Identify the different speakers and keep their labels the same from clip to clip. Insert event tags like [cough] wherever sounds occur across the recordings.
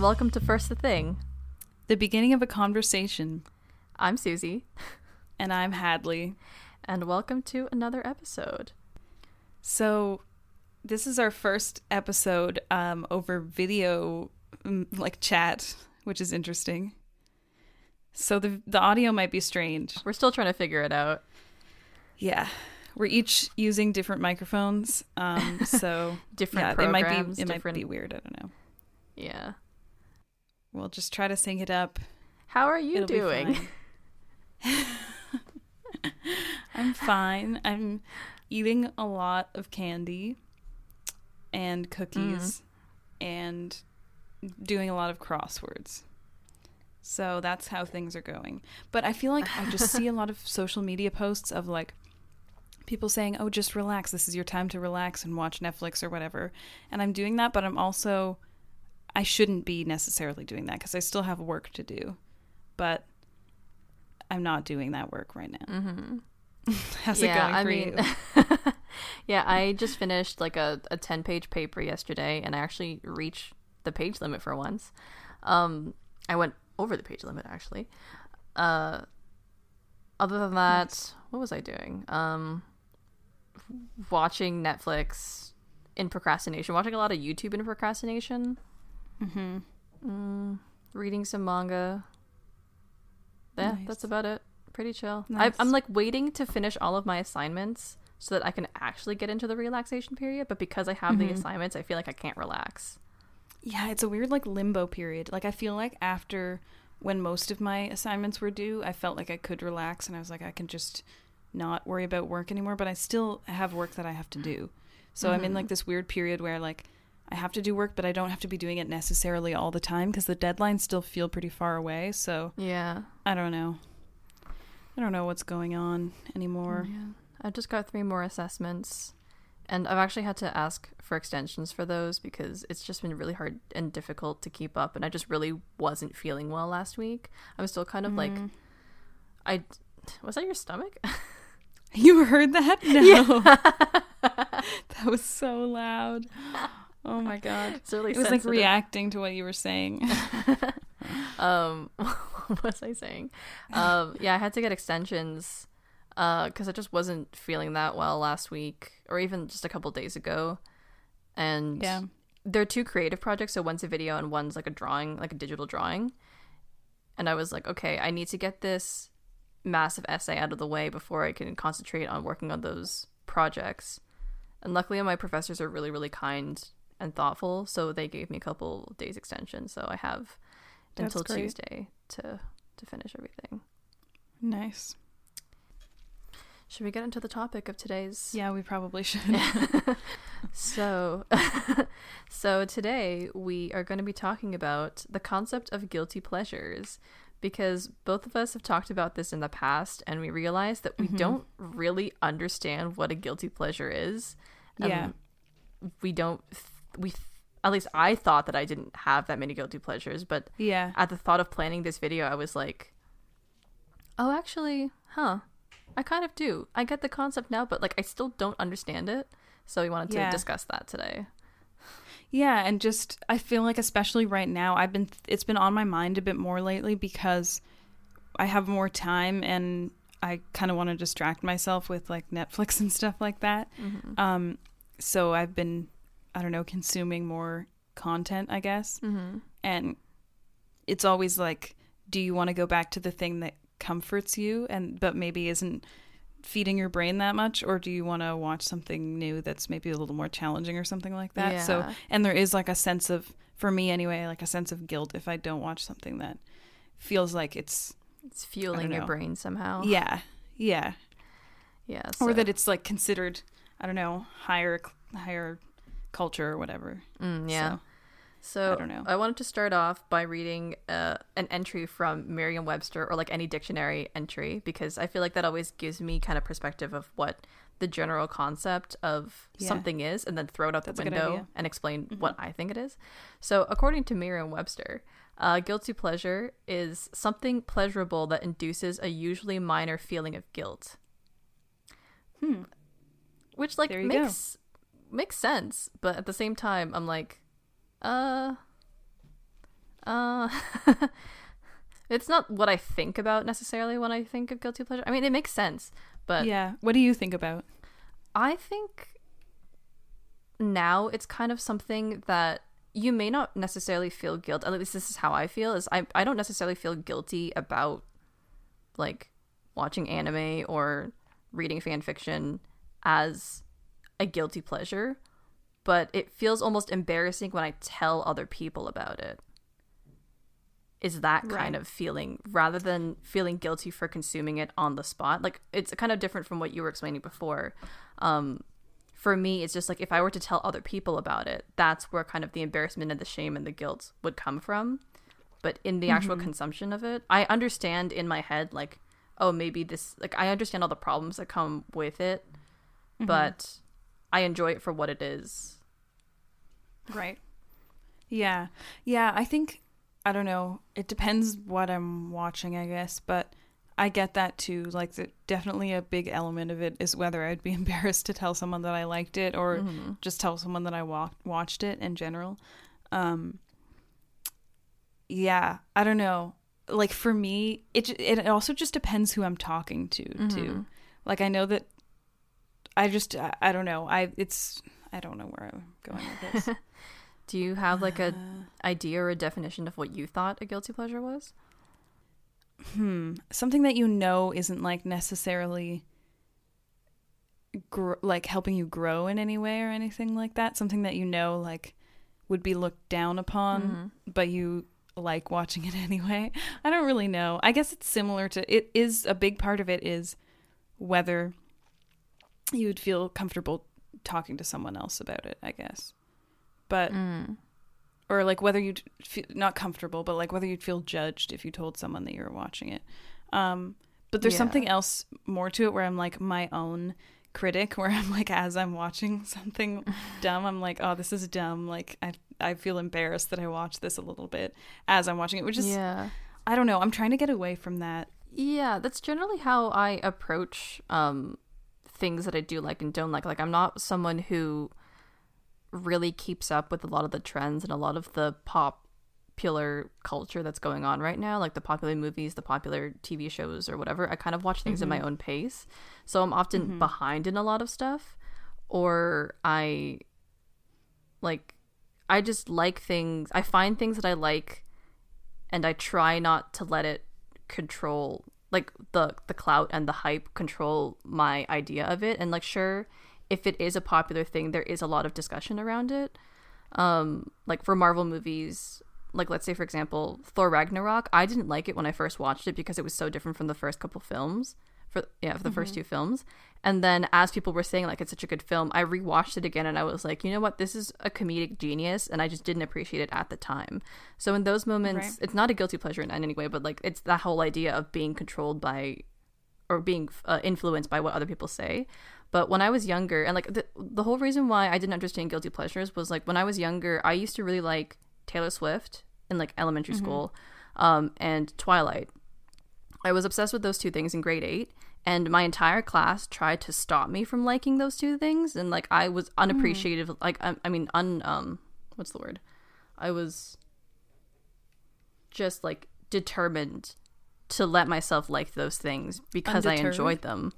Speaker 1: and welcome to First the Thing.
Speaker 2: The beginning of a conversation.
Speaker 1: I'm Susie,
Speaker 2: And I'm Hadley.
Speaker 1: and welcome to another episode.
Speaker 2: So, this is our first episode um, over video, mm, like chat, which is interesting. So, the, the audio might be strange.
Speaker 1: We're still trying to figure it out.
Speaker 2: Yeah. We're each using different microphones. Um, [laughs] so,
Speaker 1: Different
Speaker 2: yeah,
Speaker 1: programs,
Speaker 2: it might be it
Speaker 1: different.
Speaker 2: might be weird. I don't know.
Speaker 1: Yeah.
Speaker 2: We'll just try to sync it up.
Speaker 1: How are you
Speaker 2: It'll
Speaker 1: doing?
Speaker 2: fine. [laughs] [laughs] I'm fine. I'm eating a lot of candy and cookies mm. and doing a lot of crosswords. So that's how things are going. But I feel like I just see a [laughs] lot of social media posts of like people saying, "Oh, just relax. This is your time to relax and watch Netflix or whatever." And I'm doing that, but I'm also I shouldn't be necessarily doing that because I still have work to do. But I'm not doing that work right now.
Speaker 1: Mm-hmm. [laughs]
Speaker 2: How's
Speaker 1: yeah,
Speaker 2: it going
Speaker 1: I
Speaker 2: for
Speaker 1: mean,
Speaker 2: you? [laughs]
Speaker 1: yeah, I just finished like a, a 10 page paper yesterday, and I actually reached the page limit for once. Um, I went over the page limit actually. Uh, other than that, what was I doing? Um, watching Netflix in procrastination, watching a lot of YouTube in procrastination,
Speaker 2: Mm-hmm.
Speaker 1: mm, reading some manga. Yeah,
Speaker 2: Nice.
Speaker 1: that's about it. Pretty chill. I,
Speaker 2: Nice.
Speaker 1: I'm like waiting to finish all of my assignments so that I can actually get into the relaxation period. But because I have the
Speaker 2: Mhm.
Speaker 1: assignments, I feel like I can't relax.
Speaker 2: Yeah, it's a weird like limbo period. Like I feel like after when most of my assignments were due, I felt like I could relax and I was like I can just not worry about work anymore, but I still have work that I have to do. So I'm in
Speaker 1: Mhm.
Speaker 2: like this weird period where like I have to do work, but I don't have to be doing it necessarily all the time because the deadlines still feel pretty far away. So
Speaker 1: Yeah.
Speaker 2: I don't know. I don't know what's going on anymore.
Speaker 1: Yeah. I've just got three more assessments. And I've actually had to ask for extensions for those because it's just been really hard and difficult to keep up. And I just really wasn't feeling well last week. I was still kind of like,
Speaker 2: Mm.
Speaker 1: I. Was that your stomach? [laughs]
Speaker 2: You heard that? No. [laughs] that was so loud. Oh my [laughs] god.
Speaker 1: It's really
Speaker 2: It was like reacting to what you were saying. [laughs]
Speaker 1: um [laughs] what was i saying um yeah i had to get extensions uh because i just wasn't feeling that well last week or even just a couple days ago and
Speaker 2: Yeah.
Speaker 1: they're two creative projects so one's a video and one's like a drawing like a digital drawing and i was like okay i need to get this massive essay out of the way before i can concentrate on working on those projects and luckily my professors are really really kind and thoughtful so they gave me a couple days extension so i have
Speaker 2: That's
Speaker 1: until
Speaker 2: great.
Speaker 1: Tuesday to to finish everything.
Speaker 2: Nice.
Speaker 1: Should we get into the topic of today's?
Speaker 2: Yeah, we probably [laughs] should.
Speaker 1: So, [laughs] so today we are going to be talking about the concept of guilty pleasures because both of us have talked about this in the past and we realize that we
Speaker 2: Mhm.
Speaker 1: don't really understand what a guilty pleasure is. and
Speaker 2: Yeah.
Speaker 1: We don't we at least I thought that I didn't have that many guilty pleasures, but
Speaker 2: yeah.
Speaker 1: at the thought of planning this video, I was like, oh, actually, huh. I kind of do. I get the concept now, but like I still don't understand it. So we wanted to
Speaker 2: Yeah.
Speaker 1: discuss that today.
Speaker 2: Yeah, and just I feel like especially right now, I've been it's been on my mind a bit more lately because I have more time and I kind of want to distract myself with like Netflix [laughs] and stuff like that. Um so I've been I don't know, consuming more content, I guess.
Speaker 1: Mm-hmm.
Speaker 2: and it's always like do you want to go back to the thing that comforts you and but maybe isn't feeding your brain that much or do you want to watch something new that's maybe a little more challenging or something like that so and there is like a sense of for me anyway like a sense of guilt if i don't watch something that feels like it's
Speaker 1: It's fueling your brain somehow.
Speaker 2: yeah yeah
Speaker 1: Yeah.
Speaker 2: or that it's like considered i don't know higher higher culture or whatever
Speaker 1: Mm, yeah.
Speaker 2: So,
Speaker 1: So
Speaker 2: I don't know.
Speaker 1: I wanted to start off by reading uh, an entry from Merriam-Webster or like any dictionary entry because I feel like that always gives me kind of perspective of what the general concept of
Speaker 2: Yeah.
Speaker 1: something is, and then throw it out
Speaker 2: That's
Speaker 1: the window and explain what I think it is. So according to Merriam-Webster, uh, guilty pleasure is something pleasurable that induces a usually minor feeling of guilt.
Speaker 2: hmm
Speaker 1: which like makes makes sense, but at the same time, I'm like, uh, uh. [laughs] it's not what I think about necessarily when I think of guilty pleasure. I mean, it makes sense, but
Speaker 2: yeah. What do you think about?
Speaker 1: I think now it's kind of something that you may not necessarily feel guilt. At least this is how I feel. Is I I don't necessarily feel guilty about like watching anime or reading fan fiction as a guilty pleasure, but it feels almost embarrassing when I tell other people about it. Is that kind of feeling rather than feeling guilty for consuming it on the spot? Like it's kind of different from what you were explaining before. Um, for me, it's just like if I were to tell other people about it, that's where kind of the embarrassment and the shame and the guilt would come from. But in the actual consumption of it, I understand in my head, like, oh, maybe this, like, I understand all the problems that come with it, but I enjoy it for what it is.
Speaker 2: Right. Yeah. Yeah, I think I don't know. It depends what I'm watching, I guess, but I get that too. Like the, definitely a big element of it is whether I'd be [laughs] embarrassed to tell someone that I liked it or
Speaker 1: Mm-hmm.
Speaker 2: just tell someone that I wa- watched it in general. Um yeah, I don't know. Like for me, it it also just depends who I'm talking to too. Like I know that I just I, I don't know. I it's I don't know where I'm going with this. [laughs]
Speaker 1: Do you have like a idea or a definition of what you thought a guilty pleasure was?
Speaker 2: hmm something that you know isn't like necessarily gr- like helping you grow in any way or anything like that something that you know like would be looked down upon but you like watching it [laughs] anyway i don't really know i guess it's similar to it is a big part of it is whether you would feel comfortable talking to someone else about it i guess but or like whether you'd feel not comfortable, but like whether you'd feel judged if you told someone that you were watching it. Um, but there's
Speaker 1: Yeah.
Speaker 2: something else more to it where I'm like my own critic, [laughs] where I'm like as I'm watching [laughs] something [laughs] dumb, I'm like, oh, this is dumb. Like I I feel embarrassed that I watched this a little bit as I'm watching it, which is
Speaker 1: yeah.
Speaker 2: I don't know. I'm trying to get away from that.
Speaker 1: Yeah, that's generally how I approach um things that I do like and don't like. Like I'm not someone who really keeps up with a lot of the trends and a lot of the popular culture that's going on right now, like the popular movies, the popular TV shows or whatever. I kind of watch things at my mm-hmm. own pace. So I'm often mm-hmm. behind in a lot of stuff or I like I just like things. I find things that I like and I try not to let it control like the the clout and the hype control my idea of it. And like sure if it is a popular thing there is a lot of discussion around it. Um like for marvel movies like let's say for example thor ragnarok i didn't like it when i first watched it because it was so different from the first couple films for yeah for the first two films and then as people were saying like it's such a good film i rewatched it again and i was like you know what? This is a comedic genius and i just didn't appreciate it at the time. So in those moments
Speaker 2: Right.
Speaker 1: it's not a guilty pleasure in any way but like it's that whole idea of being controlled by or being uh, influenced by what other people say. But when i was younger and like the, the whole reason why i didn't understand guilty pleasures was like when i was younger i used to really like taylor swift in like elementary school um, and twilight. I was obsessed with those two things in grade eight, and my entire class tried to stop me from liking those two things, and like I was unappreciative. Like I, I mean, un um, what's the word? I was just like determined to let myself like those things because I enjoyed them.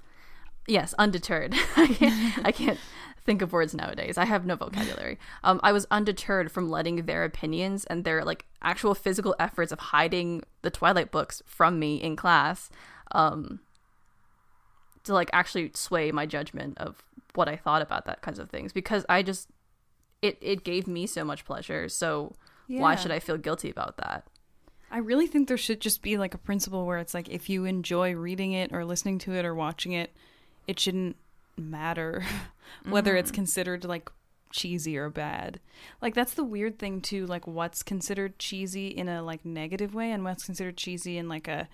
Speaker 1: Yes, undeterred. [laughs] I can't. I can't think of words nowadays. I have no vocabulary. [laughs] Um, I was undeterred from letting their opinions and their like actual physical efforts of hiding the Twilight books from me in class, um, to like actually sway my judgment of what I thought about that kinds of things because I just it it gave me so much pleasure. So why should I feel guilty about that?
Speaker 2: I really think there should just be like a principle where it's like if you enjoy reading it or listening to it or watching it, it shouldn't matter [laughs] whether it's mm. considered like cheesy or bad. Like that's the weird thing too, like what's considered cheesy in a like negative way and what's considered cheesy in like a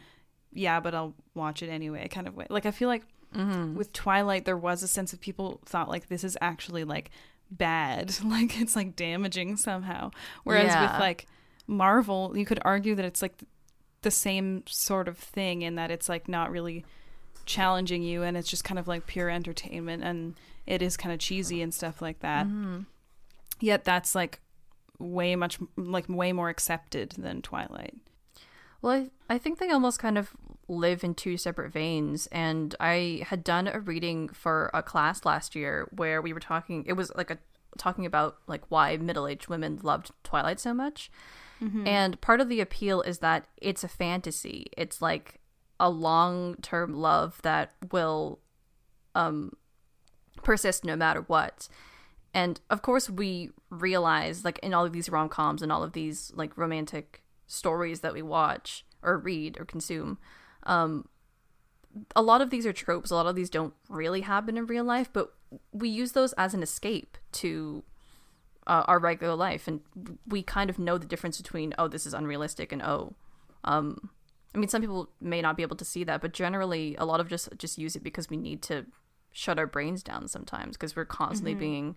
Speaker 2: yeah, but I'll watch it anyway kind of way. Like I feel like with Twilight there was a sense of people thought like this is actually like bad. [laughs] Like it's like damaging somehow. Whereas
Speaker 1: Yeah.
Speaker 2: with like Marvel, you could argue that it's like the same sort of thing in that it's like not really challenging you and it's just kind of like pure entertainment and it is kind of cheesy and stuff like that.
Speaker 1: Mhm.
Speaker 2: Yet that's like way much like way more accepted than Twilight.
Speaker 1: Well, I, I think they almost kind of live in two separate veins. And I had done a reading for a class last year where we were talking, it was like a talking about like why middle-aged women loved Twilight so much. And part of the appeal is that it's a fantasy. It's like a long-term love that will um persist no matter what. And of course, we realize, like in all of these rom coms and all of these like romantic stories that we watch or read or consume, um, a lot of these are tropes. A lot of these don't really happen in real life, but we use those as an escape to uh, our regular life, and we kind of know the difference between oh, this is unrealistic, and oh, um, I mean, some people may not be able to see that, but generally, a lot of just just use it because we need to shut our brains down sometimes because we're constantly being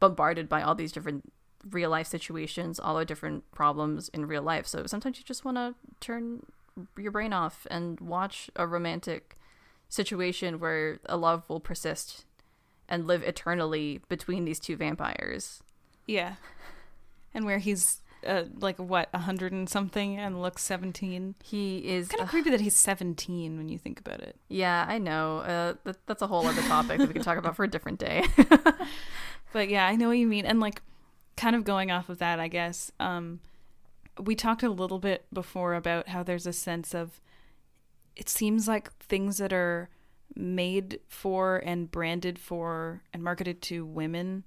Speaker 1: bombarded by all these different real life situations, all our different problems in real life. So sometimes you just want to turn your brain off and watch a romantic situation where a love will persist and live eternally between these two vampires.
Speaker 2: Yeah. And where he's uh, like what, a hundred and something and looks seventeen.
Speaker 1: He is
Speaker 2: Kind of
Speaker 1: uh,
Speaker 2: creepy that he's seventeen when you think about it.
Speaker 1: yeah, I know. Uh, that, that's a whole other topic that we can talk about for a different day. [laughs]
Speaker 2: But yeah, I know what you mean. And like kind of going off of that, I guess, um we talked a little bit before about how there's a sense of it seems like things that are made for and branded for and marketed to women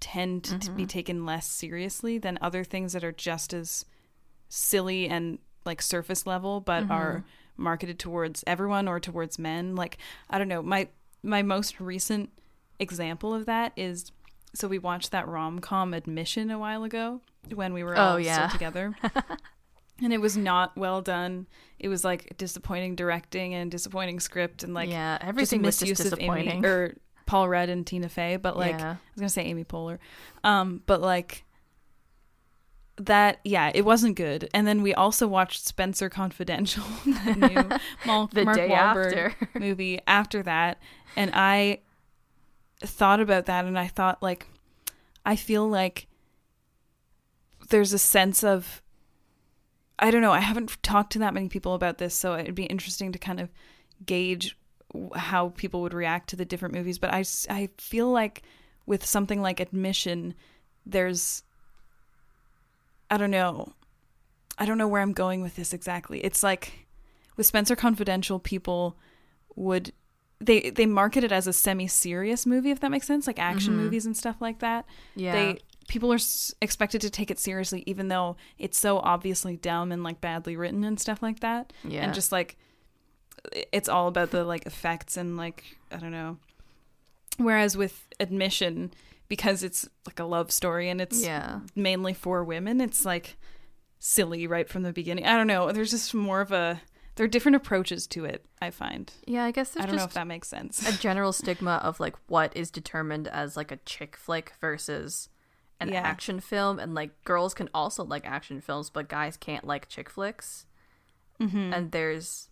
Speaker 2: tend to be mm-hmm. taken less seriously than other things that are just as silly and like surface level but mm-hmm. are marketed towards everyone or towards men. Like i don't know my my most recent example of that is so we watched that rom-com admission a while ago when we were
Speaker 1: Oh,
Speaker 2: all
Speaker 1: yeah.
Speaker 2: still together [laughs] and it was not well done it was like disappointing directing and disappointing script and like
Speaker 1: yeah,
Speaker 2: just
Speaker 1: everything was just
Speaker 2: misuse of Amy
Speaker 1: disappointing.
Speaker 2: or Paul Rudd and Tina Fey, but like
Speaker 1: Yeah.
Speaker 2: I was gonna say Amy Poehler, um, but like that, yeah, it wasn't good. And then we also watched Spencer Confidential, [laughs] the new Mal- [laughs]
Speaker 1: The
Speaker 2: Mark
Speaker 1: day
Speaker 2: Wahlberg
Speaker 1: after.
Speaker 2: movie after that, and I thought about that, and I thought like I feel like there's a sense of I don't know. I haven't talked to that many people about this, so it'd be interesting to kind of gauge how people would react to the different movies. But I, I feel like with something like Admission, there's, I don't know. I don't know where I'm going with this exactly. It's like with Spencer Confidential, people would. They, they market it as a semi-serious movie if that makes sense like action
Speaker 1: Mhm.
Speaker 2: movies and stuff like that
Speaker 1: yeah.
Speaker 2: they people are s- expected to take it seriously even though it's so obviously dumb and like badly written and stuff like that
Speaker 1: yeah.
Speaker 2: and just like it's all about the like effects and like i don't know whereas with admission because it's like a love story and it's
Speaker 1: yeah.
Speaker 2: mainly for women it's like silly right from the beginning i don't know there's just more of a there are different approaches to it i find.
Speaker 1: Yeah, I guess
Speaker 2: i don't know if that makes sense.
Speaker 1: a general [laughs] stigma of like what is determined as like a chick flick versus an
Speaker 2: Yeah.
Speaker 1: action film and like girls can also like action films but guys can't like chick flicks.
Speaker 2: Mm-hmm.
Speaker 1: and there's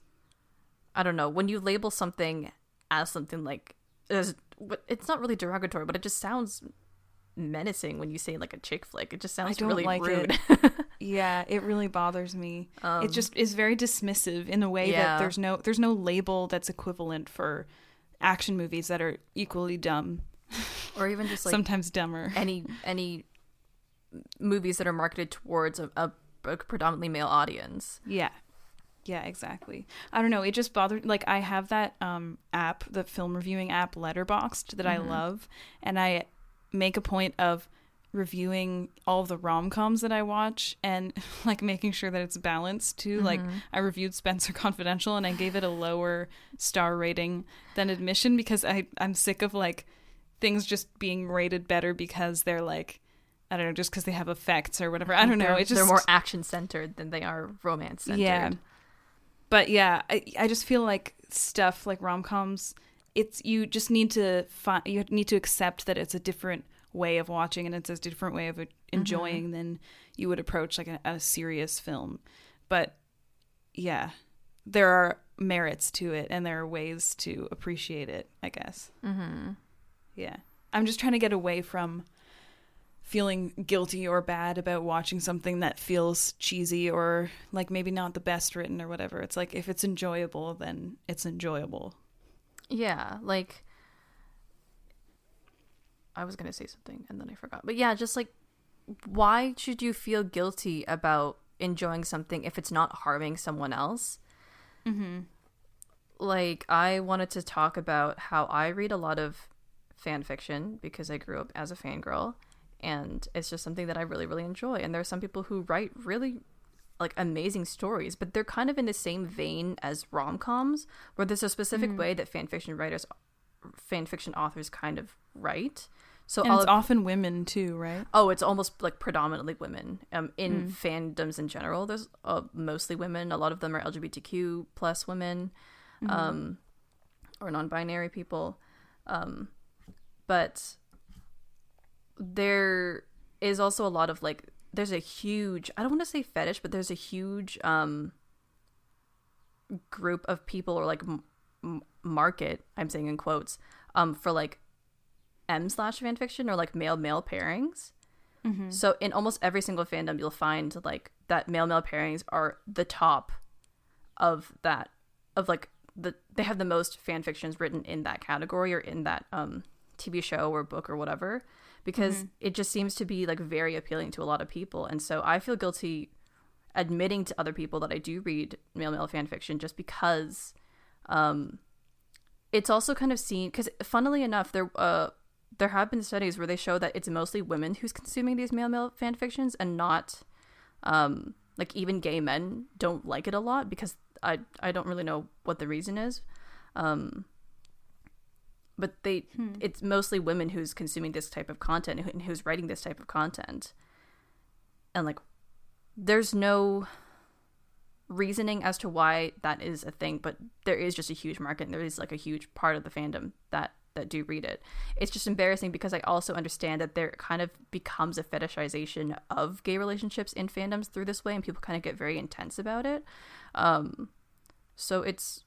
Speaker 1: i don't know when you label something as something like as it's not really derogatory but it just sounds menacing when you say like a chick flick. It just sounds really
Speaker 2: like
Speaker 1: rude [laughs]
Speaker 2: yeah it really bothers me.
Speaker 1: Um,
Speaker 2: it just is very dismissive in a way
Speaker 1: Yeah.
Speaker 2: that there's no there's no label that's equivalent for action movies that are equally dumb.
Speaker 1: Or even just like
Speaker 2: sometimes dumber.
Speaker 1: any any movies that are marketed towards a, a, a predominantly male audience.
Speaker 2: Yeah. Yeah exactly. I don't know it just bothered like i have that um app the film reviewing app Letterboxd that i love and i make a point of reviewing all the rom-coms that i watch and [laughs] like making sure that it's balanced too. Like mm-hmm. i reviewed spencer [laughs] confidential and i gave it a lower star rating than admission because i i'm sick of like things just being rated better because they're like i don't know just because they have effects or whatever. I don't know.
Speaker 1: They're,
Speaker 2: just
Speaker 1: they're more action centered than they are romance centered
Speaker 2: yeah. But yeah, I, I just feel like stuff like rom coms, it's you just need to find you need to accept that it's a different way of watching and it's a different way of enjoying than you would approach like a, a serious film. But yeah, there are merits to it and there are ways to appreciate it, I guess.
Speaker 1: Mm-hmm.
Speaker 2: Yeah. I'm just trying to get away from feeling guilty or bad about watching something that feels cheesy or like maybe not the best written or whatever. It's like if it's enjoyable, then it's enjoyable.
Speaker 1: Yeah, like I was gonna say something and then I forgot. But yeah, just like why should you feel guilty about enjoying something if it's not harming someone else?
Speaker 2: Mm-hmm.
Speaker 1: Like I wanted to talk about how I read a lot of fan fiction because I grew up as a fangirl and it's just something that I really, really enjoy. And there are some people who write really like amazing stories, but they're kind of in the same vein as rom coms, where there's a specific
Speaker 2: Mhm.
Speaker 1: way that fan fiction writers, fan fiction authors, kind of write. So
Speaker 2: And it's
Speaker 1: of,
Speaker 2: often women too, right?
Speaker 1: oh, it's almost like predominantly women. Um, in
Speaker 2: Mm.
Speaker 1: fandoms in general, there's uh, mostly women. A lot of them are LGBTQ plus women,
Speaker 2: Mm-hmm.
Speaker 1: um, or non-binary people. Um, but there is also a lot of like there's a huge I don't want to say fetish, but there's a huge um group of people or like m- market I'm saying in quotes um for like M slash fanfiction or like male male pairings.
Speaker 2: Mm-hmm.
Speaker 1: So in almost every single fandom, you'll find like that male male pairings are the top of that of like the they have the most fan fictions written in that category or in that um TV show or book or whatever because
Speaker 2: Mhm.
Speaker 1: it just seems to be like very appealing to a lot of people and so I feel guilty admitting to other people that I do read male male fan fiction just because um it's also kind of seen because funnily enough there uh there have been studies where they show that it's mostly women who's consuming these male male fan fictions and not um like even gay men don't like it a lot because I I don't really know what the reason is. Um but they
Speaker 2: Hmm.
Speaker 1: it's mostly women who's consuming this type of content and who's writing this type of content. And like there's no reasoning as to why that is a thing, but there is just a huge market and there is like a huge part of the fandom that that do read it. It's just embarrassing because I also understand that there kind of becomes a fetishization of gay relationships in fandoms through this way and people kind of get very intense about it. Um so it's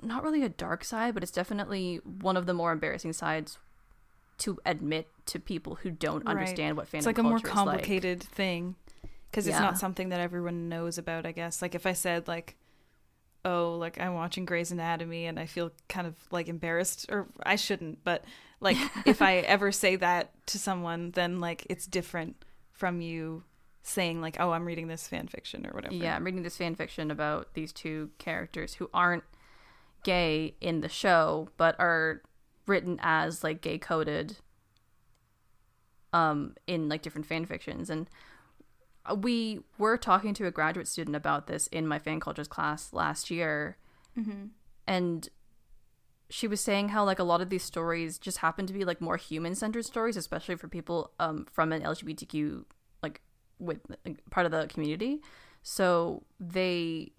Speaker 1: not really a dark side, but it's definitely one of the more embarrassing sides to admit to people who don't
Speaker 2: Right.
Speaker 1: understand what fandom
Speaker 2: It's like a more complicated thing because it's not something that everyone knows about. I guess like if I said like, oh, like I'm watching Grey's Anatomy and I feel kind of like embarrassed, or I shouldn't, but like [laughs] if I ever say that to someone, then like it's different from you saying like, oh, I'm reading this fan fiction or whatever.
Speaker 1: Yeah, I'm reading this fan fiction about these two characters who aren't gay in the show, but are written as like gay coded um in like different fan fictions and we were talking to a graduate student about this in my fan cultures class last year.
Speaker 2: Mm-hmm.
Speaker 1: and she was saying how like a lot of these stories just happen to be like more human centered stories especially for people um from an lgbtq like with like, part of the community. So they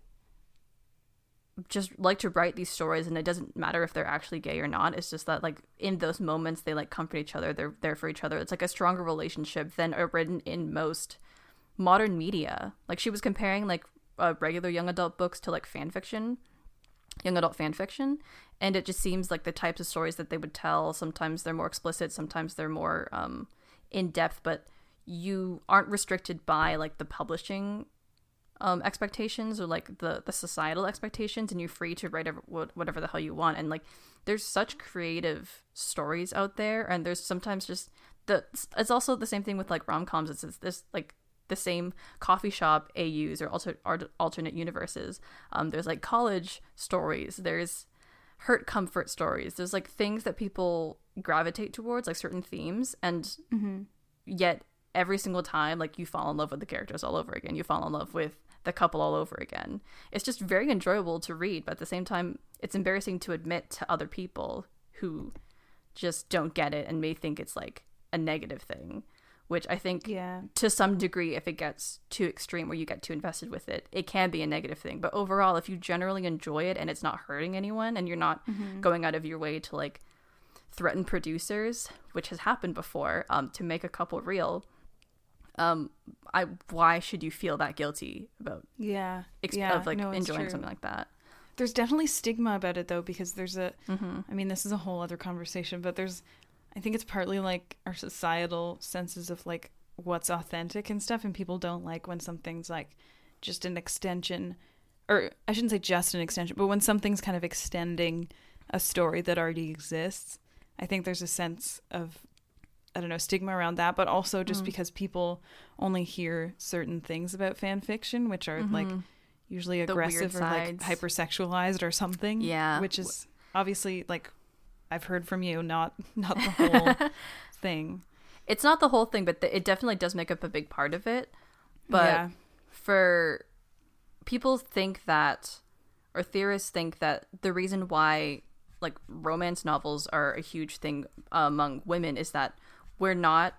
Speaker 1: just like to write these stories and it doesn't matter if they're actually gay or not. It's just that like in those moments they like comfort each other. They're there for each other. It's like a stronger relationship than are written in most modern media. Like she was comparing like uh, regular young adult books to like fan fiction young adult fan fiction. And it just seems like the types of stories that they would tell sometimes they're more explicit sometimes they're more um, in depth but you aren't restricted by like the publishing um, expectations or like the the societal expectations and you're free to write whatever the hell you want. And like there's such creative stories out there and there's sometimes just the it's also the same thing with like rom-coms. It's, it's this like the same coffee shop AUs or alter, alternate universes. Um, there's like college stories. There's hurt comfort stories. There's like things that people gravitate towards, like certain themes, and
Speaker 2: Mm-hmm.
Speaker 1: yet every single time, like you fall in love with the characters all over again. You fall in love with the couple all over again. It's just very enjoyable to read, but at the same time, it's embarrassing to admit to other people who just don't get it and may think it's like a negative thing. Which I think
Speaker 2: Yeah.
Speaker 1: to some degree if it gets too extreme where you get too invested with it it can be a negative thing but overall if you generally enjoy it and it's not hurting anyone and you're not
Speaker 2: Mm-hmm.
Speaker 1: going out of your way to like threaten producers which has happened before um, to make a couple real um i why should you feel that guilty about
Speaker 2: Yeah.
Speaker 1: ex-
Speaker 2: yeah.
Speaker 1: of like
Speaker 2: no,
Speaker 1: enjoying something like that
Speaker 2: there's definitely stigma about it though because there's a
Speaker 1: Mm-hmm.
Speaker 2: I mean, this is a whole other conversation, but there's, I think it's partly like our societal senses of like what's authentic and stuff, and people don't like when something's like just an extension, or I shouldn't say just an extension, but when something's kind of extending a story that already exists. I think there's a sense of, I don't know, stigma around that, but also just
Speaker 1: Mm.
Speaker 2: because people only hear certain things about fan fiction, which are like
Speaker 1: Mhm.
Speaker 2: usually
Speaker 1: The
Speaker 2: aggressive or like hypersexualized or something.
Speaker 1: Yeah.
Speaker 2: Which is obviously like I've heard from you, not [laughs] not the [laughs] whole thing.
Speaker 1: It's not the whole thing, but th- it definitely does make up a big part of it. But
Speaker 2: yeah.
Speaker 1: for people think that or theorists think that the reason why like romance novels are a huge thing among women is that we're not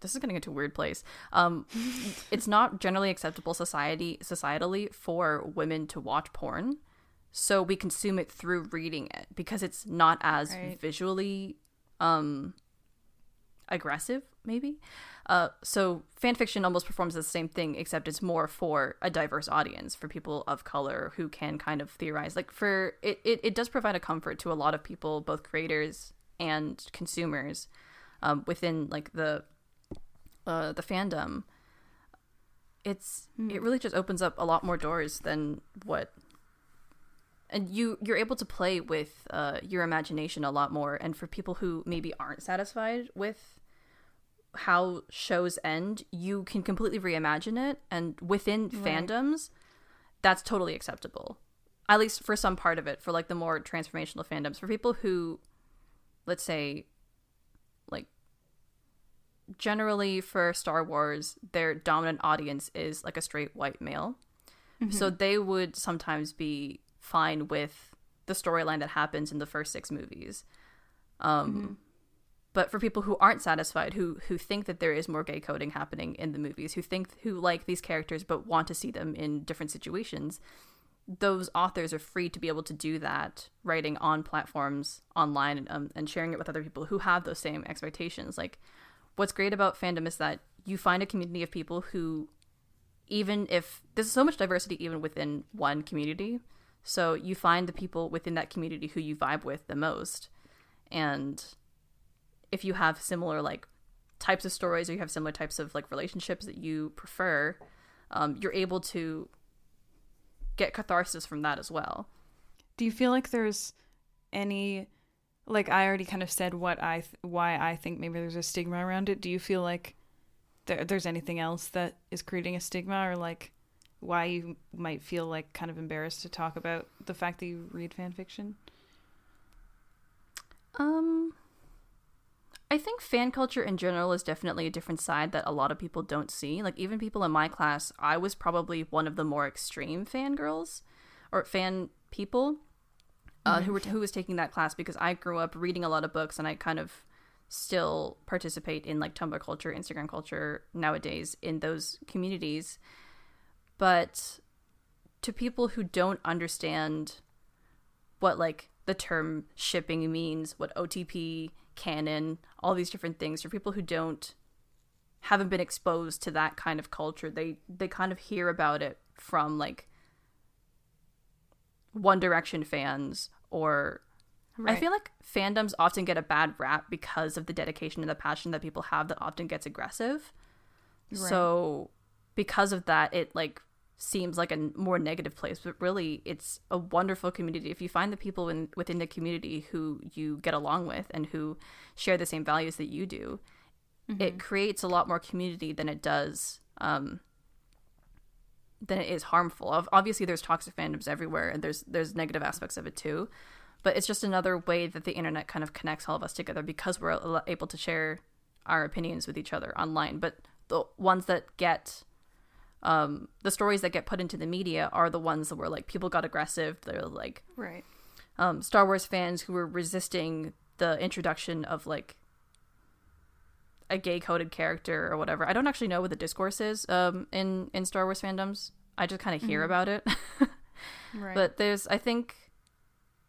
Speaker 1: this is going getting into a weird place um [laughs] it's not generally acceptable society societally for women to watch porn so we consume it through reading it because it's not as
Speaker 2: Right.
Speaker 1: visually um aggressive maybe uh, so fan fiction almost performs the same thing, except it's more for a diverse audience, for people of color who can kind of theorize. Like for it, it, it does provide a comfort to a lot of people, both creators and consumers, um, within like the uh, the fandom. It's it really just opens up a lot more doors than what and you you're able to play with uh, your imagination a lot more. And for people who maybe aren't satisfied with how shows end, you can completely reimagine it, and within
Speaker 2: Right.
Speaker 1: fandoms, that's totally acceptable. At least for some part of it, for like the more transformational fandoms, for people who, let's say, like, generally for Star Wars, their dominant audience is like a straight white male, so they would sometimes be fine with the storyline that happens in the first six movies. Um, but for people who aren't satisfied who who think that there is more gay coding happening in the movies who think who like these characters but want to see them in different situations those authors are free to be able to do that writing on platforms online and, um, and sharing it with other people who have those same expectations like what's great about fandom is that you find a community of people who even if there's so much diversity even within one community so you find the people within that community who you vibe with the most and if you have similar like types of stories or you have similar types of like relationships that you prefer um, you're able to get catharsis from that as well
Speaker 2: Do you feel like there's any like I already kind of said what I th- why I think maybe there's a stigma around it. Do you feel like there, there's anything else that is creating a stigma or like why you might feel like kind of embarrassed to talk about the fact that you read fan fiction?
Speaker 1: um i think fan culture in general is definitely a different side that a lot of people don't see like even people in my class i was probably one of the more extreme fangirls or fan people uh, who were who was taking that class because I grew up reading a lot of books and I kind of still participate in like Tumblr culture, Instagram culture nowadays in those communities. But to people who don't understand what like the term shipping means, what OTP, canon, all these different things, for people who don't haven't been exposed to that kind of culture, they they kind of hear about it from like one Direction fans or I feel like fandoms often get a bad rap because of the dedication and the passion that people have that often gets aggressive.
Speaker 2: Right.
Speaker 1: So because of that it like seems like a more negative place, but really it's a wonderful community. If you find the people in, within the community who you get along with and who share the same values that you do, it creates a lot more community than it does um, than it is harmful. Obviously, there's toxic fandoms everywhere, and there's there's negative aspects of it too. But it's just another way that the internet kind of connects all of us together because we're able to share our opinions with each other online. But the ones that get um, the stories that get put into the media are the ones that were like people got aggressive. They're like
Speaker 2: Right.
Speaker 1: um, Star Wars fans who were resisting the introduction of like a gay coded character or whatever. I don't actually know what the discourse is um, in in Star Wars fandoms. I just kind of hear about it. [laughs]
Speaker 2: Right.
Speaker 1: but there's I think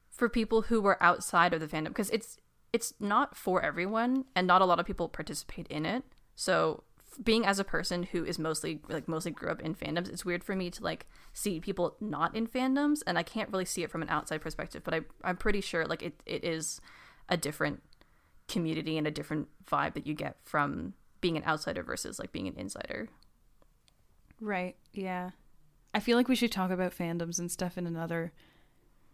Speaker 1: for people who were outside of the fandom because it's it's not for everyone and not a lot of people participate in it. So being as a person who is mostly like mostly grew up in fandoms, it's weird for me to like see people not in fandoms, and I can't really see it from an outside perspective. But I I'm pretty sure like it it is a different community and a different vibe that you get from being an outsider versus like being an insider.
Speaker 2: Right. Yeah. I feel like we should talk about fandoms and stuff in another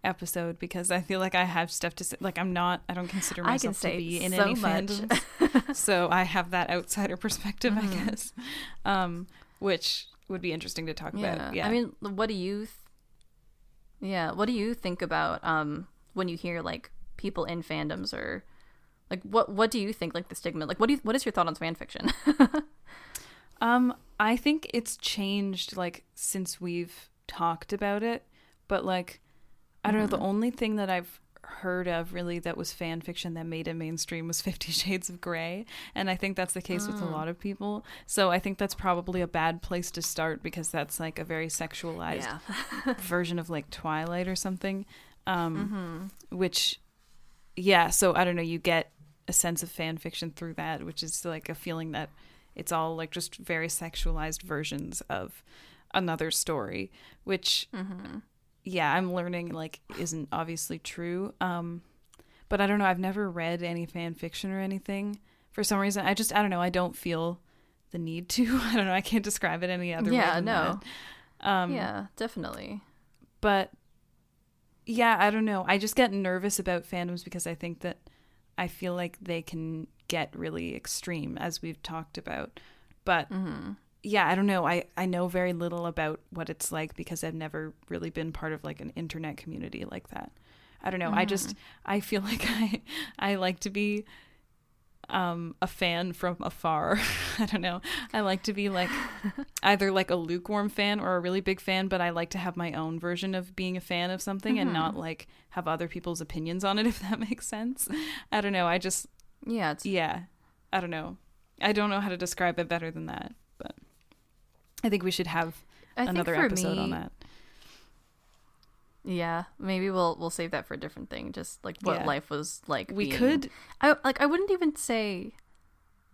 Speaker 2: episode because I feel like I have stuff to say. Like I'm not, I don't consider
Speaker 1: I
Speaker 2: myself to be in
Speaker 1: so
Speaker 2: any
Speaker 1: much.
Speaker 2: fandoms, [laughs] so I have that outsider [laughs] perspective, I
Speaker 1: Mhm.
Speaker 2: guess, um, which would be interesting to talk
Speaker 1: Yeah.
Speaker 2: about. Yeah.
Speaker 1: I mean, what do you? Th- yeah. What do you think about um when you hear like people in fandoms or like what what do you think like the stigma like what do you what is your thought on fan fiction? [laughs]
Speaker 2: Um, I think it's changed like since we've talked about it, but like I don't know, the
Speaker 1: Mhm.
Speaker 2: only thing that I've heard of really that was fan fiction that made it mainstream was [laughs] 50 shades of gray and i think that's the case with a
Speaker 1: Mm.
Speaker 2: lot of people so i think that's probably a bad place to start because that's like a very sexualized
Speaker 1: yeah. [laughs]
Speaker 2: version of like twilight or something um
Speaker 1: hmm
Speaker 2: which yeah so i don't know you get a sense of fan fiction through that which is like a feeling that it's all like just very sexualized versions of another story which
Speaker 1: hmm
Speaker 2: yeah i'm learning like isn't obviously true um but i don't know i've never read any fan fiction or anything for some reason i just i don't know i don't feel the need to [laughs] i don't know i can't describe it any other way
Speaker 1: Yeah, no.
Speaker 2: um
Speaker 1: yeah, definitely.
Speaker 2: but yeah, I don't know. I just get nervous about fandoms because I think that I feel like they can get really extreme as we've talked about. But
Speaker 1: hmm
Speaker 2: yeah, I don't know. I I know very little about what it's like because I've never really been part of like an internet community like that. I don't know. I just I feel [laughs] like I I like to be um a fan from afar. [laughs] I don't know. I like to be like [laughs] either like a lukewarm fan or a really big fan, but I like to have my own version of being a fan of something and not like have other people's opinions on it if that makes sense. I don't know. I just
Speaker 1: Yeah, it's
Speaker 2: yeah. I don't know. I don't know how to describe it better than that, I think we should have
Speaker 1: I
Speaker 2: another episode
Speaker 1: me,
Speaker 2: on that.
Speaker 1: Yeah, maybe we'll we'll save that for a different thing. Just like what
Speaker 2: Yeah.
Speaker 1: life was like.
Speaker 2: We
Speaker 1: being-
Speaker 2: could
Speaker 1: I like. I wouldn't even say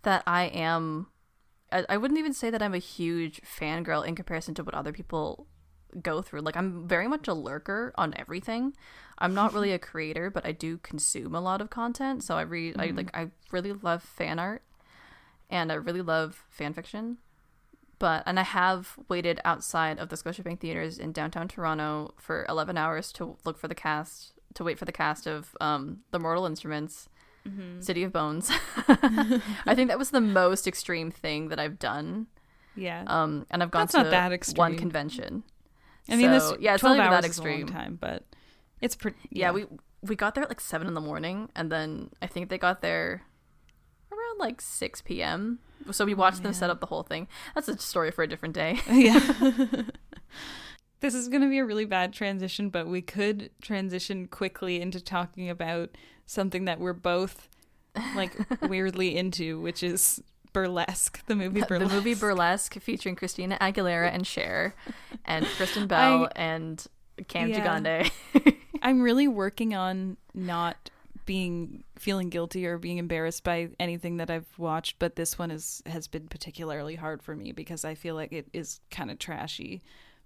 Speaker 1: that I am. I, I wouldn't even say that I'm a huge fangirl in comparison to what other people go through. Like I'm very much a lurker on everything. I'm not really a [laughs] creator, but I do consume a lot of content. So I read. I mm-hmm. like. I really love fan art, and I really love fan fiction. But and I have waited outside of the Scotiabank theaters in downtown Toronto for 11 hours to look for the cast to wait for the cast of um the Mortal Instruments, City of Bones. [laughs] [laughs] I think that was the most extreme thing that I've done.
Speaker 2: yeah.
Speaker 1: Um, and I've gone
Speaker 2: That's
Speaker 1: to
Speaker 2: not that
Speaker 1: one convention.
Speaker 2: I mean,
Speaker 1: so,
Speaker 2: this
Speaker 1: yeah, it's
Speaker 2: 12
Speaker 1: not even
Speaker 2: hours
Speaker 1: that
Speaker 2: is a long
Speaker 1: extreme.
Speaker 2: time, but it's pretty.
Speaker 1: Yeah, we we got there at like seven in the morning, and then I think they got there around like six p.m. So we watched them set up the whole thing. That's a story for a different day. [laughs] [laughs]
Speaker 2: yeah. this is going to be a really bad transition, but we could transition quickly into talking about something that we're both like [laughs] weirdly into, which is burlesque, the movie Burlesque.
Speaker 1: the movie Burlesque featuring Christina Aguilera and Cher, and Kristen Bell
Speaker 2: I-
Speaker 1: and Cam
Speaker 2: Yeah.
Speaker 1: Gigandet.
Speaker 2: I'm really working on not being feeling guilty or being embarrassed by anything that I've watched, but this one is has been particularly hard for me because I feel like it is kind of trashy,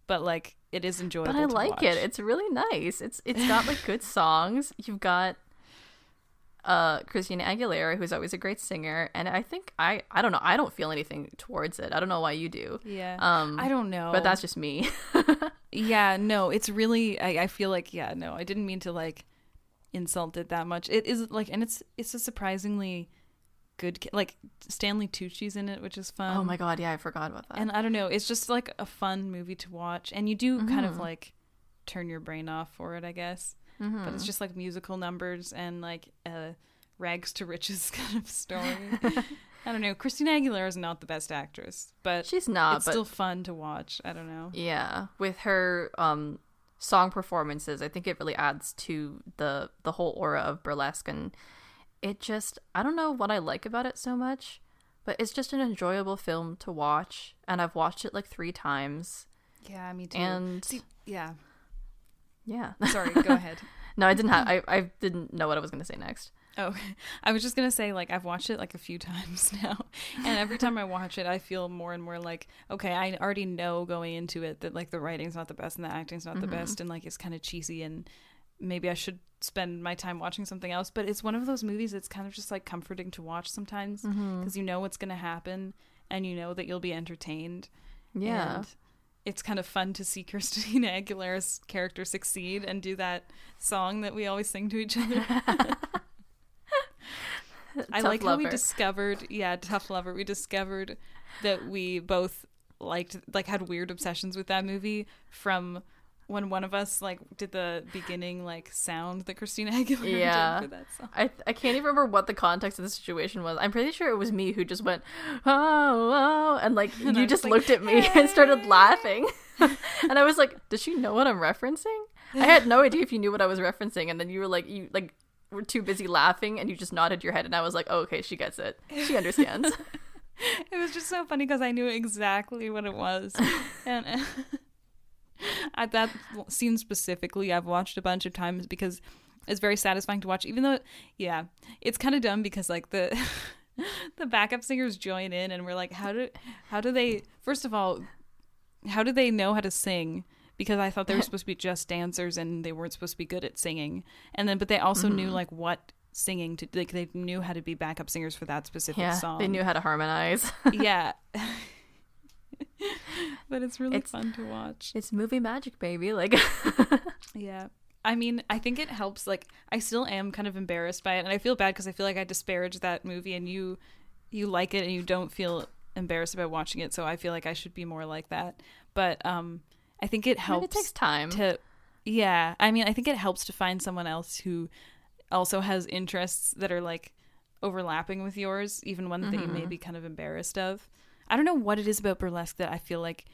Speaker 2: but like it is enjoyable.
Speaker 1: but I like
Speaker 2: watch.
Speaker 1: it. It's really nice. It's it's got like good [laughs] songs. You've got uh Christina Aguilera, who's always a great singer, and I think I I don't know. I don't feel anything towards it. I don't know why you do.
Speaker 2: yeah.
Speaker 1: Um,
Speaker 2: I don't know,
Speaker 1: but that's just me. [laughs]
Speaker 2: Yeah, no, it's really I, I feel like yeah, no, I didn't mean to like insult it that much. It is like and it's it's a surprisingly good like Stanley Tucci's in it, which is fun.
Speaker 1: oh my god, yeah, I forgot about that.
Speaker 2: And I don't know, it's just like a fun movie to watch and you do kind of
Speaker 1: Mhm.
Speaker 2: like turn your brain off for it, I guess.
Speaker 1: Mhm.
Speaker 2: But it's just like musical numbers and like a rags to riches [laughs] kind of story. [laughs] I don't know. Christina Aguilera is not the best actress, but
Speaker 1: she's not,
Speaker 2: it's
Speaker 1: but
Speaker 2: still fun to watch. I don't know.
Speaker 1: yeah, with her um song performances, I think it really adds to the the whole aura of burlesque and it just I don't know what I like about it so much, but it's just an enjoyable film to watch and I've watched it like 3 times
Speaker 2: Yeah, me too.
Speaker 1: and
Speaker 2: See, yeah.
Speaker 1: yeah.
Speaker 2: Sorry, go [laughs] ahead.
Speaker 1: No, I didn't have. I, I didn't know what I was gonna say next.
Speaker 2: Oh, [laughs] I was just gonna say like I've watched it like a few [laughs] times now, and every time I watch it, I feel more and more like okay, I already know going into it that like the writing's not the best and the acting's not the mm-hmm. best, and like it's kind of cheesy, and maybe I should spend my time watching something else. But it's one of those movies that's kind of just like comforting to watch sometimes mm-hmm. because you know what's gonna happen and you know that you'll be entertained.
Speaker 1: Yeah.
Speaker 2: And it's kind of fun to see [laughs] Christina Aguilera's character succeed and do that song that we always sing to each other. [laughs] I like how we discovered, yeah, tough lover. We discovered that we both liked, like, had weird obsessions with that movie from when one of us like did the beginning like sound that Christina [laughs] Aguilera
Speaker 1: Yeah.
Speaker 2: did for that song.
Speaker 1: I I can't even remember what the context of the situation was. I'm pretty sure it was me who just went oh oh and like [laughs]
Speaker 2: And
Speaker 1: you just
Speaker 2: like,
Speaker 1: looked at me and started laughing. and I was like, "Does she know what I'm referencing?" I had no idea if you knew what I was referencing and then you were like you like were too busy laughing and you just nodded your head and I was like, oh, "Okay, she gets it. She understands." [laughs]
Speaker 2: It was just so funny because I knew exactly what it was, [laughs] and [laughs] at that scene specifically, I've watched a bunch of times because it's very satisfying to watch. Even though, yeah, it's kind of dumb because like the the backup singers join in, and we're like, how do how do they? First of all, how do they know how to sing? Because I thought they were [laughs] supposed to be just dancers and they weren't supposed to be good at singing. And then, but they also knew like what singing to like. They knew how to be backup singers for that specific
Speaker 1: yeah,
Speaker 2: song
Speaker 1: they knew how to harmonize. [laughs] [laughs]
Speaker 2: yeah. but it's really
Speaker 1: It's-
Speaker 2: fun to watch.
Speaker 1: it's movie magic, baby. Like
Speaker 2: Yeah. I mean, I think it helps. Like, I still am kind of embarrassed by it, and I feel bad because I feel like I disparaged that movie, and you, you like it, and you don't feel embarrassed about watching it. So I feel like I should be more like that. But um, I think it
Speaker 1: I mean,
Speaker 2: helps
Speaker 1: it takes time.
Speaker 2: to, yeah. I mean, I think it helps to find someone else who also has interests that are like overlapping with yours, even one that you may mm-hmm. be kind of embarrassed of. I don't know what it is about burlesque that I feel like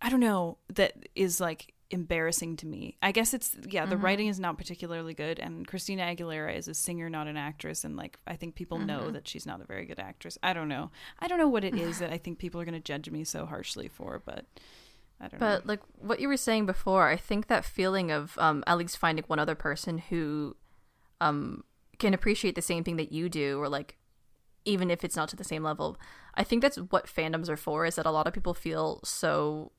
Speaker 2: I don't know that is like embarrassing to me. I guess it's yeah, the mm-hmm. writing is not particularly good and Christina Aguilera is a singer not an actress and like I think people know mm-hmm. that she's not a very good actress. I don't know. I don't know what it is [sighs] that I think people are going to judge me so harshly for, but I don't know.
Speaker 1: But like what you were saying before, I think that feeling of um, at least finding one other person who um, can appreciate the same thing that you do, or like even if it's not to the same level, I think that's what fandoms are for. Is that a lot of people feel so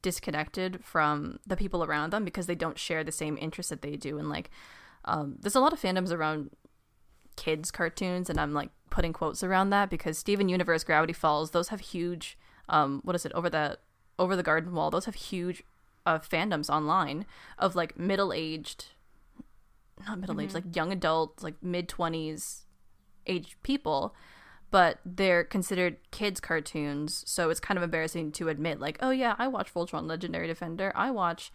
Speaker 1: disconnected from the people around them because they don't share the same interests that they do, and like um, there's a lot of fandoms around kids cartoons and i'm like putting quotes around that because steven universe gravity falls those have huge um what is it over the over the garden wall those have huge uh, fandoms online of like middle-aged not middle-aged like young adult like mid-20s age people but they're considered kids cartoons so it's kind of embarrassing to admit like oh yeah i watch voltron legendary defender. I watch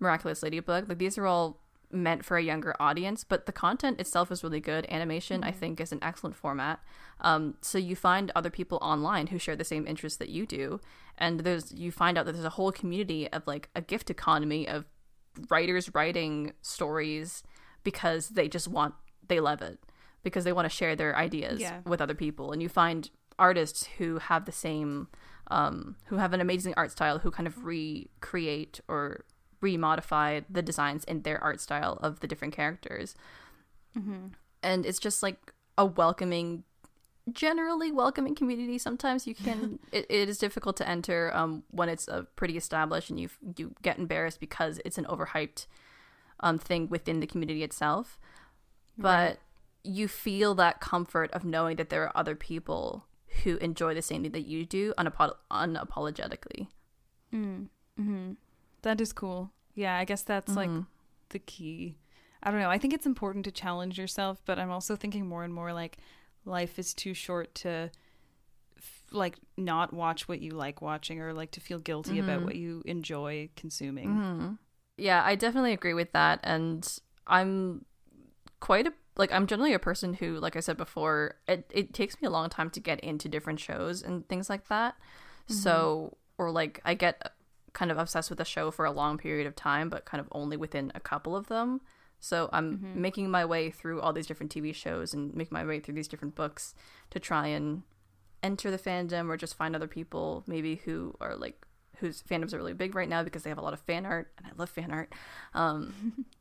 Speaker 1: miraculous ladybug. Like these are all meant for a younger audience but the content itself is really good. Animation i think is an excellent format. Um, so you find other people online who share the same interests that you do and there's you find out that there's a whole community of like a gift economy of writers writing stories because they just want they love it because they want to share their ideas
Speaker 2: Yeah.
Speaker 1: with other people. And you find artists who have the same um, who have an amazing art style who kind of recreate or remodify the designs in their art style of the different characters. And it's just like a welcoming generally welcoming community sometimes. You can [laughs] it, it is difficult to enter um when it's a pretty established and you you get embarrassed because it's an overhyped um thing within the community itself. But you feel that comfort of knowing that there are other people who enjoy the same thing that you do unapo- unapologetically
Speaker 2: That is cool. Yeah, I guess that's like mm-hmm. the key. I don't know. I think it's important to challenge yourself, but I'm also thinking more and more like life is too short to f- like not watch what you like watching or like to feel guilty about mm-hmm. what you enjoy consuming. Mm-hmm.
Speaker 1: Yeah, I definitely agree with that. And I'm quite a like I'm generally a person who, like I said before, it, it takes me a long time to get into different shows and things like that. So or like I get kind of obsessed with a show for a long period of time, but kind of only within a couple of them. So I'm making my way through all these different TV shows and making my way through these different books to try and enter the fandom or just find other people maybe who are like whose fandoms are really big right now because they have a lot of fan art and I love fan art. Um, [laughs]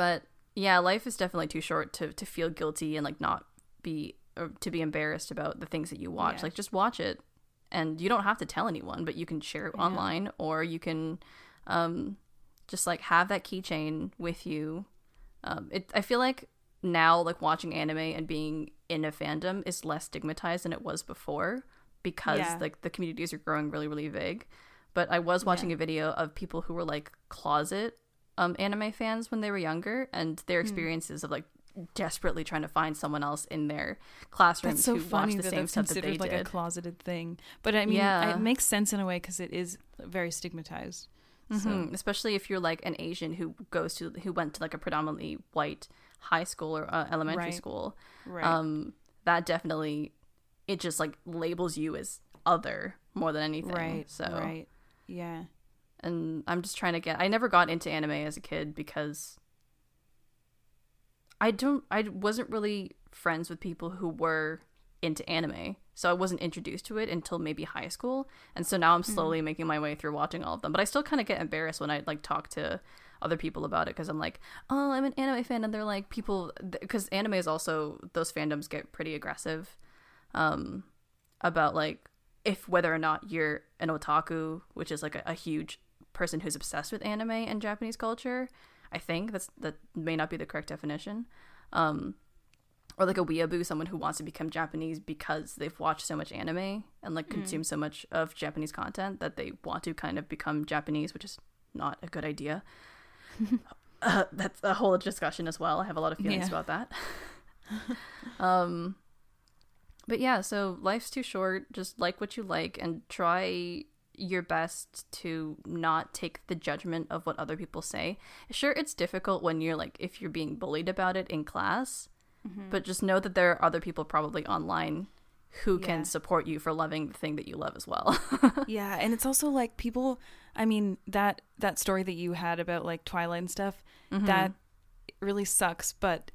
Speaker 1: But yeah, life is definitely too short to to feel guilty and like not be or to be embarrassed about the things that you watch.
Speaker 2: Yeah.
Speaker 1: Like just watch it, and you don't have to tell anyone, but you can share it
Speaker 2: Yeah.
Speaker 1: online or you can um just like have that keychain with you. Um, it I feel like now like watching anime and being in a fandom is less stigmatized than it was before because
Speaker 2: Yeah.
Speaker 1: like the communities are growing really really big. But I was watching
Speaker 2: Yeah.
Speaker 1: a video of people who were like closet um anime fans when they were younger and
Speaker 2: Hmm.
Speaker 1: their experiences of like desperately trying to find someone else in their classrooms
Speaker 2: That's so
Speaker 1: who
Speaker 2: funny
Speaker 1: watched the
Speaker 2: that
Speaker 1: same stuff that they
Speaker 2: considered like a closeted thing. But I mean,
Speaker 1: Yeah.
Speaker 2: it makes sense in a way because it is very stigmatized. So
Speaker 1: Mhm. Especially if you're like an Asian who goes to who went to like a predominantly white high school or uh, elementary
Speaker 2: Right.
Speaker 1: school.
Speaker 2: right,
Speaker 1: Um, that definitely it just like labels you as other more than anything.
Speaker 2: right,
Speaker 1: So
Speaker 2: right, yeah,
Speaker 1: and I'm just trying to get I never got into anime as a kid because I don't I wasn't really friends with people who were into anime. So I wasn't introduced to it until maybe high school. And so now I'm slowly making my way through watching all of them. But I still kind of get embarrassed when I like talk to other people about it because I'm like, "Oh, I'm an anime fan." And they're like, people because anime is also those fandoms get pretty aggressive um about like if whether or not you're an otaku, which is like a, a huge person who's obsessed with anime and Japanese culture. I think that's that may not be the correct definition. Um, or like a weeaboo, someone who wants to become Japanese because they've watched so much anime and like consumed so much of Japanese content that they want to kind of become Japanese, which is not a good idea. [laughs] uh, that's a whole discussion as well. I have a lot of feelings
Speaker 2: Yeah.
Speaker 1: about that. [laughs] um, but yeah, so life's too short. Just like what you like and try your best to not take the judgment of what other people say. Sure, it's difficult when you're like, if you're being bullied about it in class, but just know that there are other people probably online who
Speaker 2: Yeah.
Speaker 1: can support you for loving the thing that you love as well. [laughs]
Speaker 2: yeah, and it's also like people. I mean that that story that you had about like Twilight and stuff
Speaker 1: Mm-hmm.
Speaker 2: that really sucks, but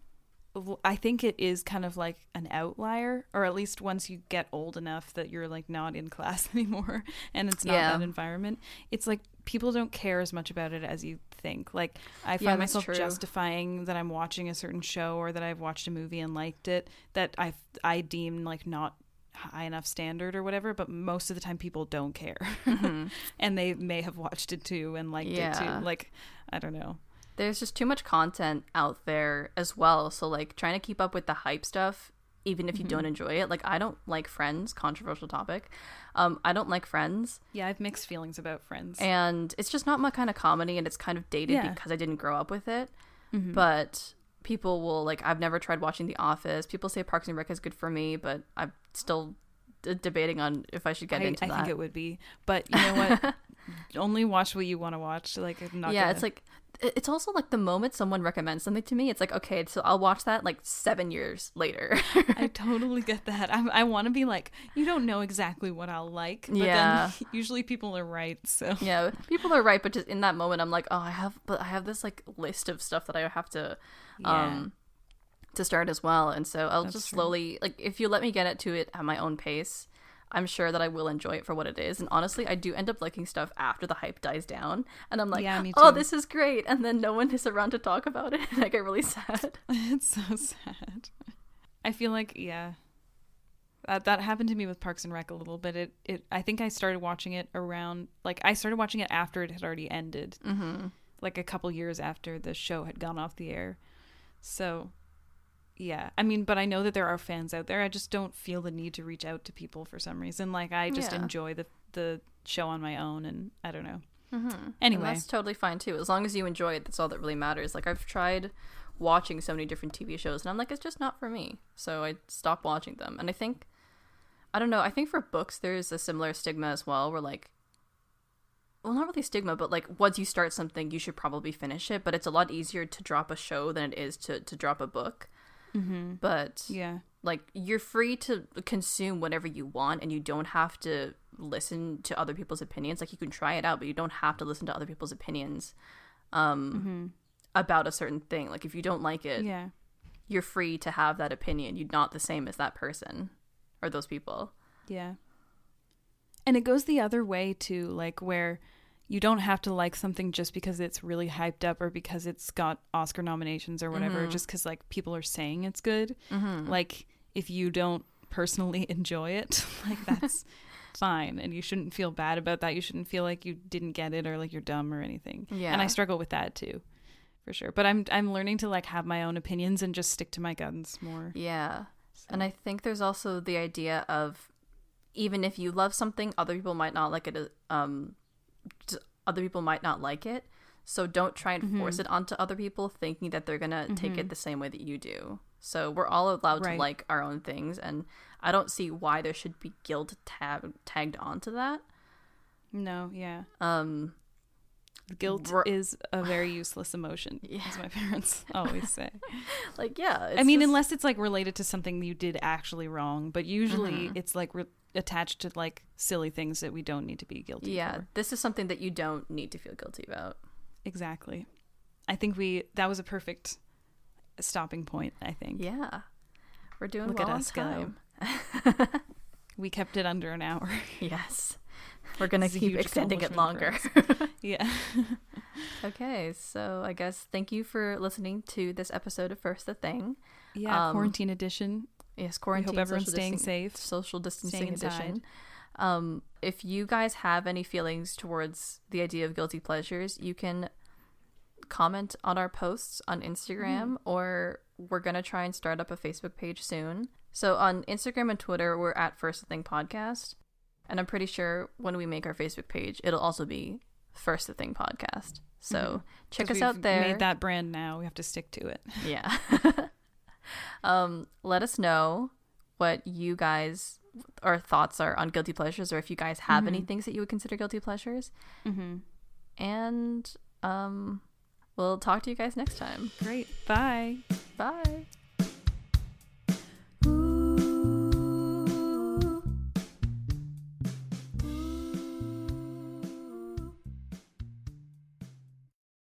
Speaker 2: I think it is kind of like an outlier, or at least once you get old enough that you're like not in [laughs] class anymore and it's not
Speaker 1: Yeah.
Speaker 2: that environment. It's like people don't care as much about it as you think. Like I find
Speaker 1: that's
Speaker 2: myself
Speaker 1: true.
Speaker 2: justifying that I'm watching a certain show or that I've watched a movie and liked it that I I deem like not high enough standard or whatever, but most of the time people don't care. Mm-hmm. [laughs] and they may have watched it too and liked it too. Like I don't know.
Speaker 1: There's just too much content out there as well. So like trying to keep up with the hype stuff, even if you don't enjoy it. Like I don't like Friends, controversial topic. Um, I don't like Friends,
Speaker 2: Yeah, I have mixed feelings about Friends.
Speaker 1: and it's just not my kind of comedy, and it's kind of dated
Speaker 2: Yeah.
Speaker 1: because I didn't grow up with it.
Speaker 2: Mm-hmm.
Speaker 1: But people will like I've never tried watching The Office. People say Parks and Rec is good for me, but I'm still d- debating on if I should get
Speaker 2: I,
Speaker 1: into
Speaker 2: I
Speaker 1: that.
Speaker 2: I think it would be, but you know what? [laughs] Only watch what you want to watch. Like, I'm not
Speaker 1: yeah,
Speaker 2: gonna-
Speaker 1: it's like it's also like the moment someone recommends something to me, it's like okay, so I'll watch that like seven years later.
Speaker 2: I totally get that. I, I want to be like, you don't know exactly what I'll like, but
Speaker 1: Yeah.
Speaker 2: then [laughs] usually people are right. So
Speaker 1: yeah, people are right, but just in that moment, I'm like, oh, I have, but I have this like list of stuff that I have to, um, to start as well, and so I'll
Speaker 2: That's
Speaker 1: just
Speaker 2: true.
Speaker 1: slowly, like, if you let me get it to it at my own pace. I'm sure that I will enjoy it for what it is. And honestly, I do end up liking stuff after the hype dies down. And I'm like,
Speaker 2: Yeah,
Speaker 1: oh, this is great. And then no one [laughs] is around to talk about it. [laughs] And I get really sad. [laughs]
Speaker 2: it's so sad. I feel like yeah, that that happened to me with Parks and Rec a little bit. It it I think I started watching it around like I started watching it after it had already ended,
Speaker 1: Mm-hmm.
Speaker 2: like a couple years after the show had gone off the air. So yeah, I mean, but I know that there are fans out there. I just don't feel the need to reach out to people for some reason. Like I just
Speaker 1: Yeah.
Speaker 2: enjoy the the show on my own, and I don't know.
Speaker 1: Mm-hmm.
Speaker 2: Anyway.
Speaker 1: And that's totally fine too. As long as you enjoy it, that's all that really matters. Like I've tried watching so many different TV shows, and I'm like, it's just not for me. So I stopped watching them. And I think, I don't know. I think for books, there's a similar stigma as well, where like, well, not really stigma, but like once you start something, you should probably finish it. But it's a lot easier to drop a show than it is to to drop a book.
Speaker 2: Mm-hmm.
Speaker 1: But
Speaker 2: Yeah.
Speaker 1: like you're free to consume whatever you want and you don't have to listen to other people's opinions like you can try it out but you don't have to listen to other people's opinions um
Speaker 2: Mm-hmm.
Speaker 1: about a certain thing like if you don't like it
Speaker 2: Yeah.
Speaker 1: you're free to have that opinion you're not the same as that person or those people
Speaker 2: Yeah. And it goes the other way too, like where you don't have to like something just because it's really hyped up or because it's got Oscar nominations or whatever,
Speaker 1: Mhm.
Speaker 2: just because like people are saying it's good.
Speaker 1: Mm-hmm.
Speaker 2: Like if you don't personally [laughs] enjoy it, [laughs] like that's [laughs] fine, and you shouldn't feel bad about that. You shouldn't feel like you didn't get it or like you're dumb or anything.
Speaker 1: yeah.
Speaker 2: And I struggle with that too, for sure. But I'm I'm learning to like have my own opinions and just stick to my guns more.
Speaker 1: yeah.
Speaker 2: So-
Speaker 1: And I think there's also the idea of even if you love something, other people might not like it. uh, Um, other people might not like it. So don't try and force
Speaker 2: Mhm.
Speaker 1: it onto other people, thinking that they're gonna take
Speaker 2: Mhm.
Speaker 1: it the same way that you do. So we're all allowed
Speaker 2: Right.
Speaker 1: to like our own things, and I don't see why there should be guilt tab- tagged onto that.
Speaker 2: no, yeah.
Speaker 1: Um,
Speaker 2: Guilt is a very [sighs] useless emotion,
Speaker 1: Yeah.
Speaker 2: as my parents [laughs] always say.
Speaker 1: like yeah,
Speaker 2: I mean,
Speaker 1: just-
Speaker 2: unless it's like related to something you did actually wrong, but usually
Speaker 1: Mhm.
Speaker 2: it's like re- attached to like silly things that we don't need to be guilty
Speaker 1: yeah,
Speaker 2: for.
Speaker 1: this is something that you don't need to feel guilty about.
Speaker 2: Exactly. I think we that was a perfect stopping point. I think
Speaker 1: Yeah, we're doing
Speaker 2: Look
Speaker 1: well
Speaker 2: at us go.
Speaker 1: time. [laughs]
Speaker 2: we kept it under an hour. [laughs]
Speaker 1: yes, we're gonna
Speaker 2: It's
Speaker 1: keep extending it longer. [laughs]
Speaker 2: yeah.
Speaker 1: okay, so I guess thank you for listening to this episode of First the Thing.
Speaker 2: Yeah.
Speaker 1: Um,
Speaker 2: quarantine edition.
Speaker 1: Yes,
Speaker 2: We
Speaker 1: quarantine.
Speaker 2: hope everyone's staying
Speaker 1: distan-
Speaker 2: safe.
Speaker 1: Social distancing edition. Um, if you guys have any feelings towards the idea of guilty pleasures, you can comment on our posts on Instagram, or we're gonna try and start up a Facebook page soon. So on Instagram and Twitter, we're at First the Thing Podcast, and I'm pretty sure when we make our Facebook page, it'll also be First Thing Podcast. So check
Speaker 2: 'Cause
Speaker 1: us out there.
Speaker 2: Made that brand now. We have to stick to it.
Speaker 1: Yeah. [laughs] [laughs] [laughs] um, let us know what you guys or thoughts are on guilty pleasures, or if you guys have any
Speaker 2: Mhm.
Speaker 1: things that you would consider guilty pleasures.
Speaker 2: Mm-hmm.
Speaker 1: And um, we'll talk to you guys next time.
Speaker 2: Great. Bye.
Speaker 1: Bye.